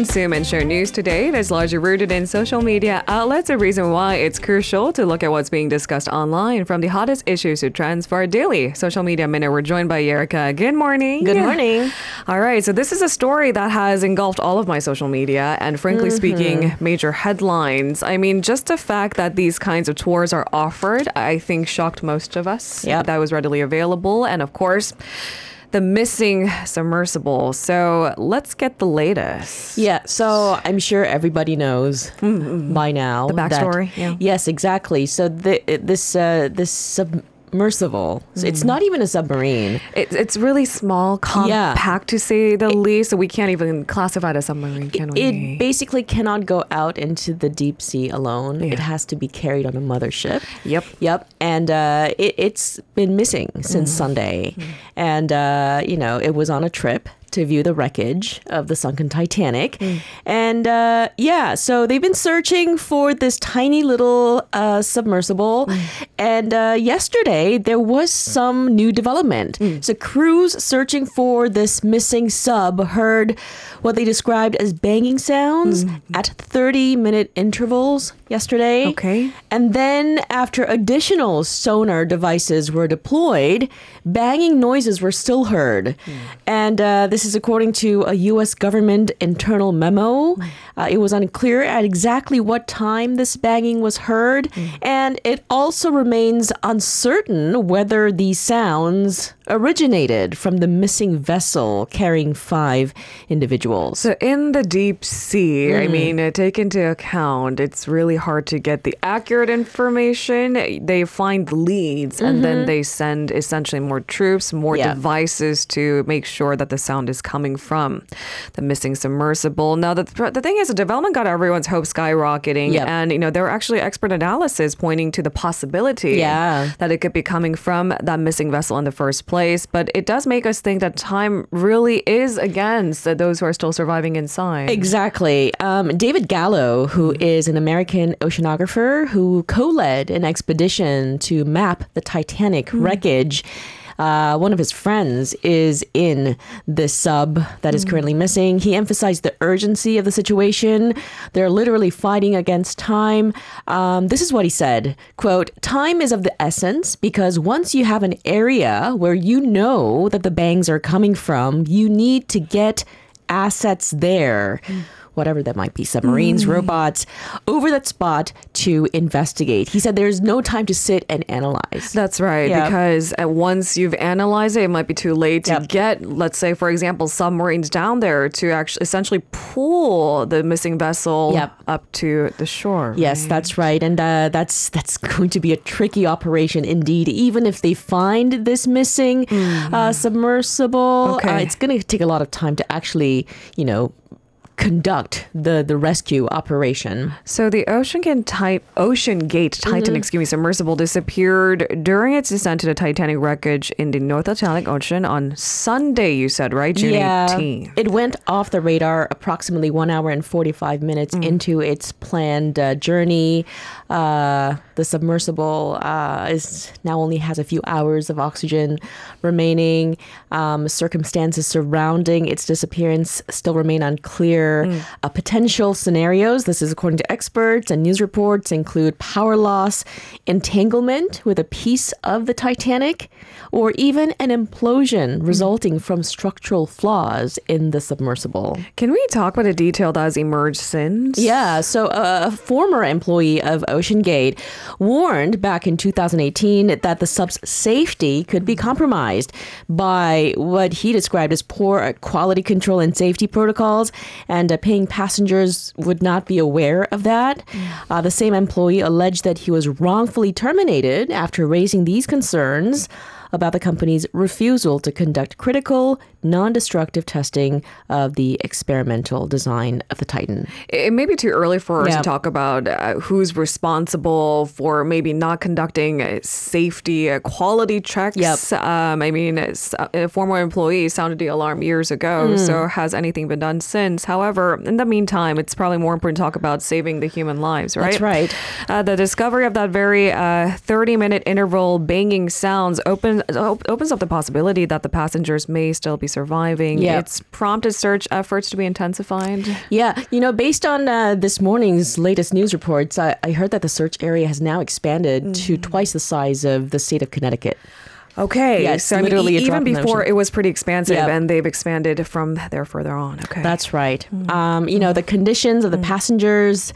Consume and share news today is largely rooted in social media outlets, a reason why it's crucial to look at what's being discussed online from the hottest issues to trends for our daily social media minute. We're joined by Yerika. Good morning. Good morning. All right, so this is a story that has engulfed all of my social media and, frankly mm-hmm. speaking, major headlines. I mean, just the fact that these kinds of tours are offered, I think, shocked most of us. Yep. That was readily available. And of course, the missing submersible. So let's get the latest. Yeah, so I'm sure everybody knows by now The that- backstory, yeah. Yes, exactly. So the, this uh, this submersible, so it's not even a submarine. It, it's really small, compact to say the least. So we can't even classify it as a submarine, can we? It basically cannot go out into the deep sea alone. It has to be carried on a mothership. Yep. Yep. And uh, it, it's been missing since Mm-hmm. Sunday. And, uh, you know, it was on a trip to view the wreckage of the sunken Titanic. Mm. And uh, yeah, so they've been searching for this tiny little uh, submersible. Mm. And uh, yesterday, there was some new development. Mm. So, crews searching for this missing sub heard what they described as banging sounds at 30 minute intervals yesterday. Okay. And then, after additional sonar devices were deployed, banging noises were still heard. And uh, this is according to a U.S. government internal memo. Uh, it was unclear at exactly what time this banging was heard. And it also remains uncertain whether these sounds originated from the missing vessel carrying five individuals. So in the deep sea, I mean, uh, take into account it's really hard to get the accurate information. They find leads and then they send essentially more troops, more Yeah. devices to make sure that the sound is coming from the missing submersible. Now, the, the thing is, the development got everyone's hopes skyrocketing, Yep. and you know there were actually expert analysis pointing to the possibility Yeah. that it could be coming from that missing vessel in the first place. But it does make us think that time really is against those who are still surviving inside. Exactly. Um, David Gallo, who is an American oceanographer who co led an expedition to map the Titanic wreckage. Uh, one of his friends is in this sub that is currently missing. He emphasized the urgency of the situation. They're literally fighting against time. Um, this is what he said quote, time is of the essence because once you have an area where you know that the bangs are coming from, you need to get assets there, whatever that might be, submarines, robots, over that spot to investigate. He said there's no time to sit and analyze. That's right, Yep. because uh, once you've analyzed it, it might be too late to Yep. get, let's say, for example, submarines down there to actually essentially pull the missing vessel Yep. up to the shore. Yes, that's right, and uh, that's that's going to be a tricky operation indeed. Even if they find this missing uh, submersible, Okay. uh, it's going to take a lot of time to actually, you know, conduct the the rescue operation. So the OceanGate, type, OceanGate Titan, Mm-hmm. excuse me, submersible disappeared during its descent to the Titanic wreckage in the North Atlantic Ocean on Sunday. You said right, June yeah, 18th. It went off the radar approximately one hour and 45 minutes Mm. into its planned uh, journey. Uh, the submersible uh, is now only has a few hours of oxygen remaining. Um, circumstances surrounding its disappearance still remain unclear. Uh, potential scenarios, this is according to experts and news reports, include power loss, entanglement with a piece of the Titanic, or even an implosion resulting from structural flaws in the submersible. Can we talk about a detail that has emerged since? Yeah, so a former employee of OceanGate warned back in 2018 that the sub's safety could be compromised by what he described as poor quality control and safety protocols, and uh, paying passengers would not be aware of that. Uh, the same employee alleged that he was wrongfully terminated after raising these concerns about the company's refusal to conduct critical, non destructive testing of the experimental design of the Titan. It may be too early for us Yeah. to talk about uh, who's responsible for maybe not conducting uh, safety uh, quality checks. Yep. Um, I mean, it's- a former employee sounded the alarm years ago. Hmm. So has anything been done since? However, in the meantime, it's probably more important to talk about saving the human lives, right? That's right. Uh, the discovery of that very 30 minute interval banging sounds opened and opens up the possibility that the passengers may still be surviving. Yeah. It's prompted search efforts to be intensified. Yeah, you know, based on uh, this morning's latest news reports, I, I heard that the search area has now expanded to twice the size of the state of Connecticut. Okay, Yeah, it's so I mean, literally e- even before it was pretty expansive, Yep. and they've expanded from there further on. Okay, That's right. Um, you know, the conditions of the passengers.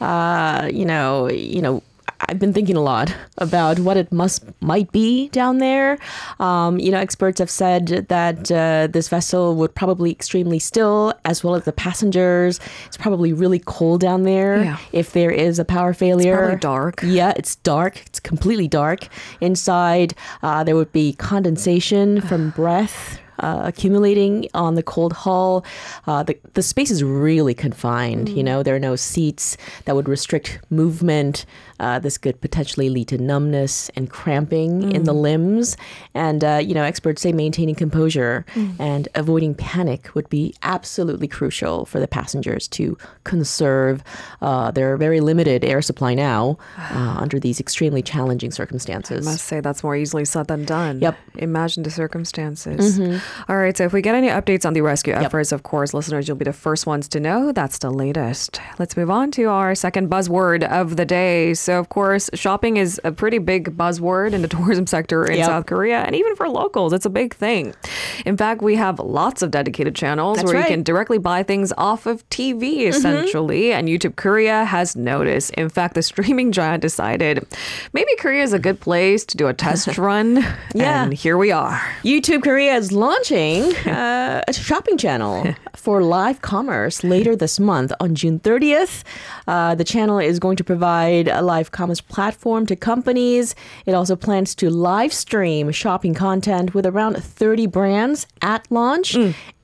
Uh, you know, you know. I've been thinking a lot about what it must might be down there. Um, you know, experts have said that uh, this vessel would probably extremely still, as well as the passengers. It's probably really cold down there Yeah. if there is a power failure. probably dark. Yeah, it's dark. It's completely dark. Inside, uh, there would be condensation from breath. Uh, accumulating on the cold hull, uh, the the space is really confined. You know, there are no seats that would restrict movement. Uh, this could potentially lead to numbness and cramping in the limbs. And uh, you know, experts say maintaining composure and avoiding panic would be absolutely crucial for the passengers to conserve uh, their very limited air supply now uh, under these extremely challenging circumstances. I must say that's more easily said than done. Yep. Imagine the circumstances. All right. So if we get any updates on the rescue efforts, of course, listeners, you'll be the first ones to know. That's the latest. Let's move on to our second buzzword of the day. So, of course, shopping is a pretty big buzzword in the tourism sector in Yep. South Korea, and even for locals, it's a big thing. In fact, we have lots of dedicated channels That's where you can directly buy things off of TV, mm-hmm. essentially. And YouTube Korea has noticed. In fact, the streaming giant decided maybe Korea is a good place to do a test run. Yeah. And here we are. YouTube Korea is launching uh, a shopping channel for live commerce later this month on June 30th. Uh, the channel is going to provide a live commerce platform to companies. It also plans to live stream shopping content with around 30 brands at launch.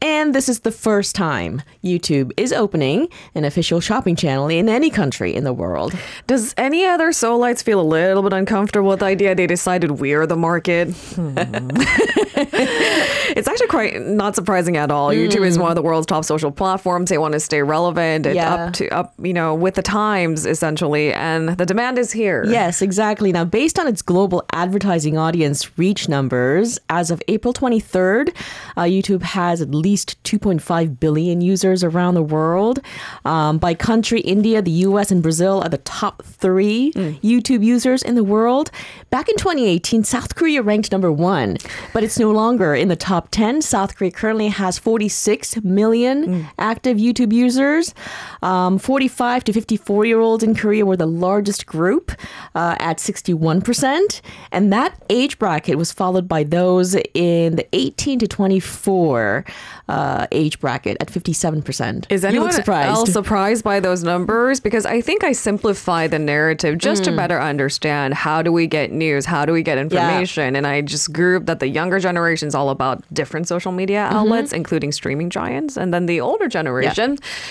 And this is the first time YouTube is opening an official shopping channel in any country in the world. Does any other Seoulites feel a little bit uncomfortable with the idea they decided we're the market? Hmm. it's actually quite not surprising at all. YouTube is one of the world's top social platforms. They want to stay relevant, and Yeah. up to up, you know, with the times essentially, and the demand is here. Yes, exactly. Now, based on its global advertising audience reach numbers, as of April 23rd, uh, YouTube has at least 2.5 billion users around the world. Um, by country, India, the US, and Brazil are the top three YouTube users in the world. Back in 2018, South Korea ranked number one, but it's no longer in the top 10. South Korea currently has 46 million active YouTube users. Um, 45 to 54 year olds in Korea were the largest group uh, at 61%. And that age bracket was followed by those in the 18 to 24 uh, age bracket at 57%. Is anyone surprised? else surprised by those numbers? Because I think I simplify the narrative just to better understand how do we get news, how do we get information, and I just group that the younger generation is all about different social media outlets, including streaming giants, and then the older generation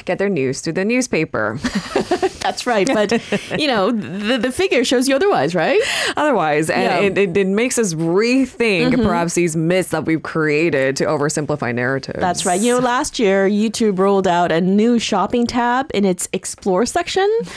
get their news through the newspaper. That's right. But, you know, the, the figure shows you otherwise, right? Otherwise, and Yeah. Mm-hmm. it, it, it makes us rethink perhaps these myths that we've created to oversimplify narratives. That's right. You know, last year, YouTube rolled out a new shopping tab in its Explore section.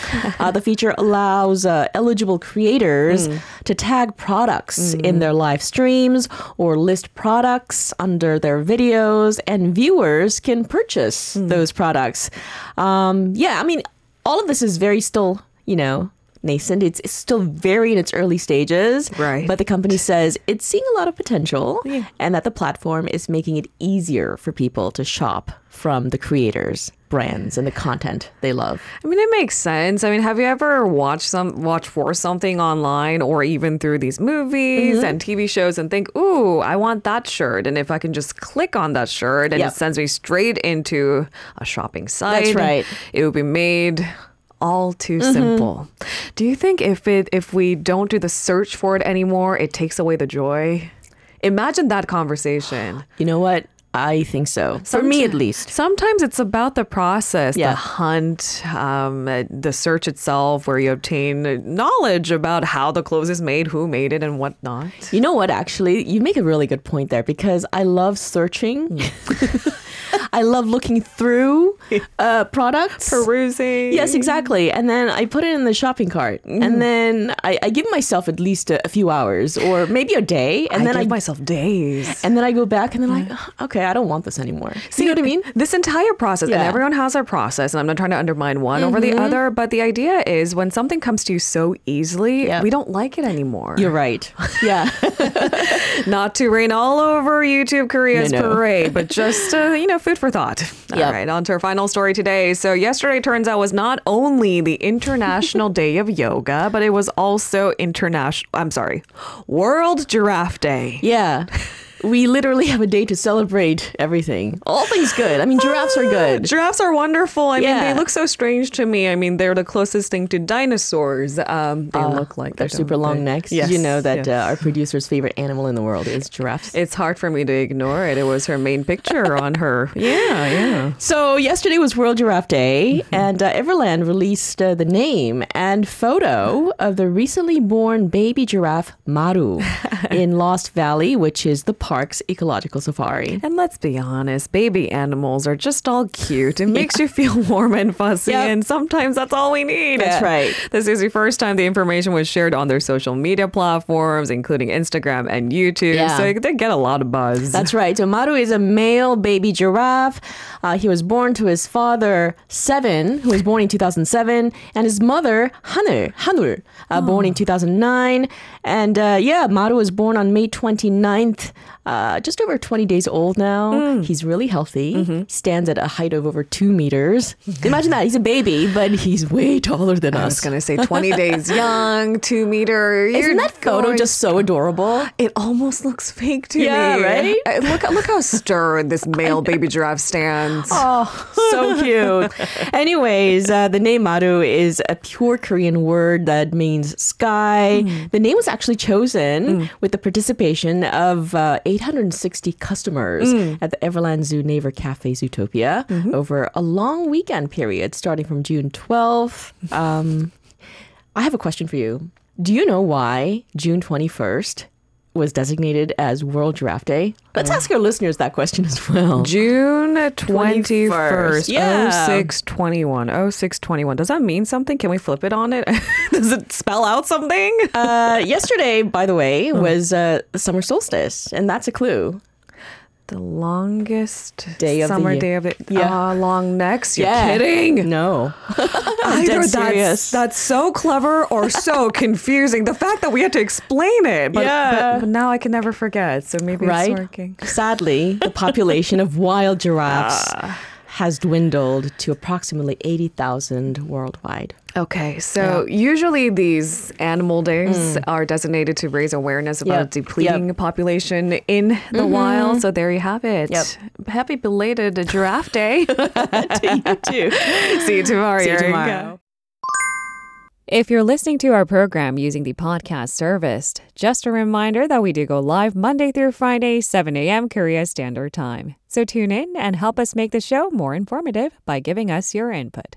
Uh, the feature allows uh, eligible creators to tag products in their live streams or list products under their videos, and viewers can purchase those products. Um, yeah, I mean, all of this is very still, you know, nascent. It's, it's still very in its early stages. Right. But the company says it's seeing a lot of potential and that the platform is making it easier for people to shop from the creators, brands, and the content they love. I mean, it makes sense. I mean, have you ever watched some watch for something online or even through these movies Mm-hmm. and TV shows and think, "Ooh, I want that shirt," and if I can just click on that shirt and Yep. it sends me straight into a shopping site, That's right. It would be made all too Mm-hmm. simple. Do you think if it if we don't do the search for it anymore, it takes away the joy? Imagine that conversation. You know what? I think so. For me, at least. Sometimes it's about the process, Yeah. the hunt, um, the search itself, where you obtain knowledge about how the clothes is made, who made it, and whatnot. You know what? Actually, you make a really good point there because I love searching. I love looking through uh, products. Perusing. Yes, exactly. And then I put it in the shopping cart, Mm-hmm. and then I, I give myself at least a, a few hours or maybe a day, and I then I give myself days. and then I go back and then like, okay, I don't want this anymore. See what I mean? This entire process, and Yeah. Mm-hmm. everyone has their process, and I'm not trying to undermine one over the other, but the idea is when something comes to you so easily, Yeah. we don't like it anymore. You're right. Yeah. not to rain all over YouTube Korea's No, no. parade, but just, uh, you know, food for thought. All Yep. right, on to our final story today. So, yesterday turns out was not only the International Day of Yoga, but it was also International, I'm sorry, World Giraffe Day. yeah. We literally have a day to celebrate everything. All things good. I mean, giraffes are good. Giraffes are wonderful. I mean, they look so strange to me. I mean, they're the closest thing to dinosaurs. Um, they look like They're super long they? necks. Yes, you know that uh, our producer's favorite animal in the world is giraffes? It's hard for me to ignore it. It was her main picture on her. Yeah, yeah. So yesterday was World Giraffe Day, and uh, Everland released uh, the name and photo of the recently born baby giraffe Maru in Lost Valley, which is the park's ecological safari. And let's be honest, baby animals are just all cute. It makes you feel warm and fuzzy, Yep. and sometimes that's all we need. That's right. This is the first time the information was shared on their social media platforms, including Instagram and YouTube. Yeah. So they get a lot of buzz. That's right. So Maru is a male baby giraffe. Uh, he was born to his father Seven, who was born in 2007, and his mother Hanul, Hanul, uh, born in 2009. And uh, yeah, Maru was born on May 29th, uh, just over 20 days old now. He's really healthy. Stands at a height of over two meters. Imagine that. He's a baby, but he's way taller than I us. was going to say 20 days young, two meter. Isn't that photo going- just so adorable? It almost looks fake to Yeah, me. right? Uh, Look, look how stern this male baby giraffe stands. Oh, so cute. Anyways, uh, the name Maru is a pure Korean word that means sky. The name was actually chosen with the participation of uh, 860 customers at the Everland Zoo Neighbor Cafe Zootopia over a long weekend period starting from June 12th. Um, I have a question for you. Do you know why June 21st was designated as World Giraffe Day? Let's ask our listeners that question as well. June 21st, 21st, yeah. 0621. 0621. Does that mean something? Can we flip it on it? Does it spell out something? Uh, yesterday, by the way, was uh, summer solstice, and that's a clue. The longest Day of the summer year. day of it. Yeah. Uh, long necks. You're Yeah. kidding. No. Either that's, serious. that's so clever or so confusing. The fact that we had to explain it. But, Yeah. but, but now I can never forget. So maybe right? it's working. Sadly, the population of wild giraffes Ah. has dwindled to approximately 80,000 worldwide. Okay, so usually these animal days are designated to raise awareness about Mm. Yep, depleting yep. population in the wild. So there you have it. Yep. Happy belated Giraffe Day. to you too. See you tomorrow. See you Erica. tomorrow. If you're listening to our program using the podcast service, just a reminder that we do go live Monday through Friday, 7 a.m. Korea Standard Time. So tune in and help us make the show more informative by giving us your input.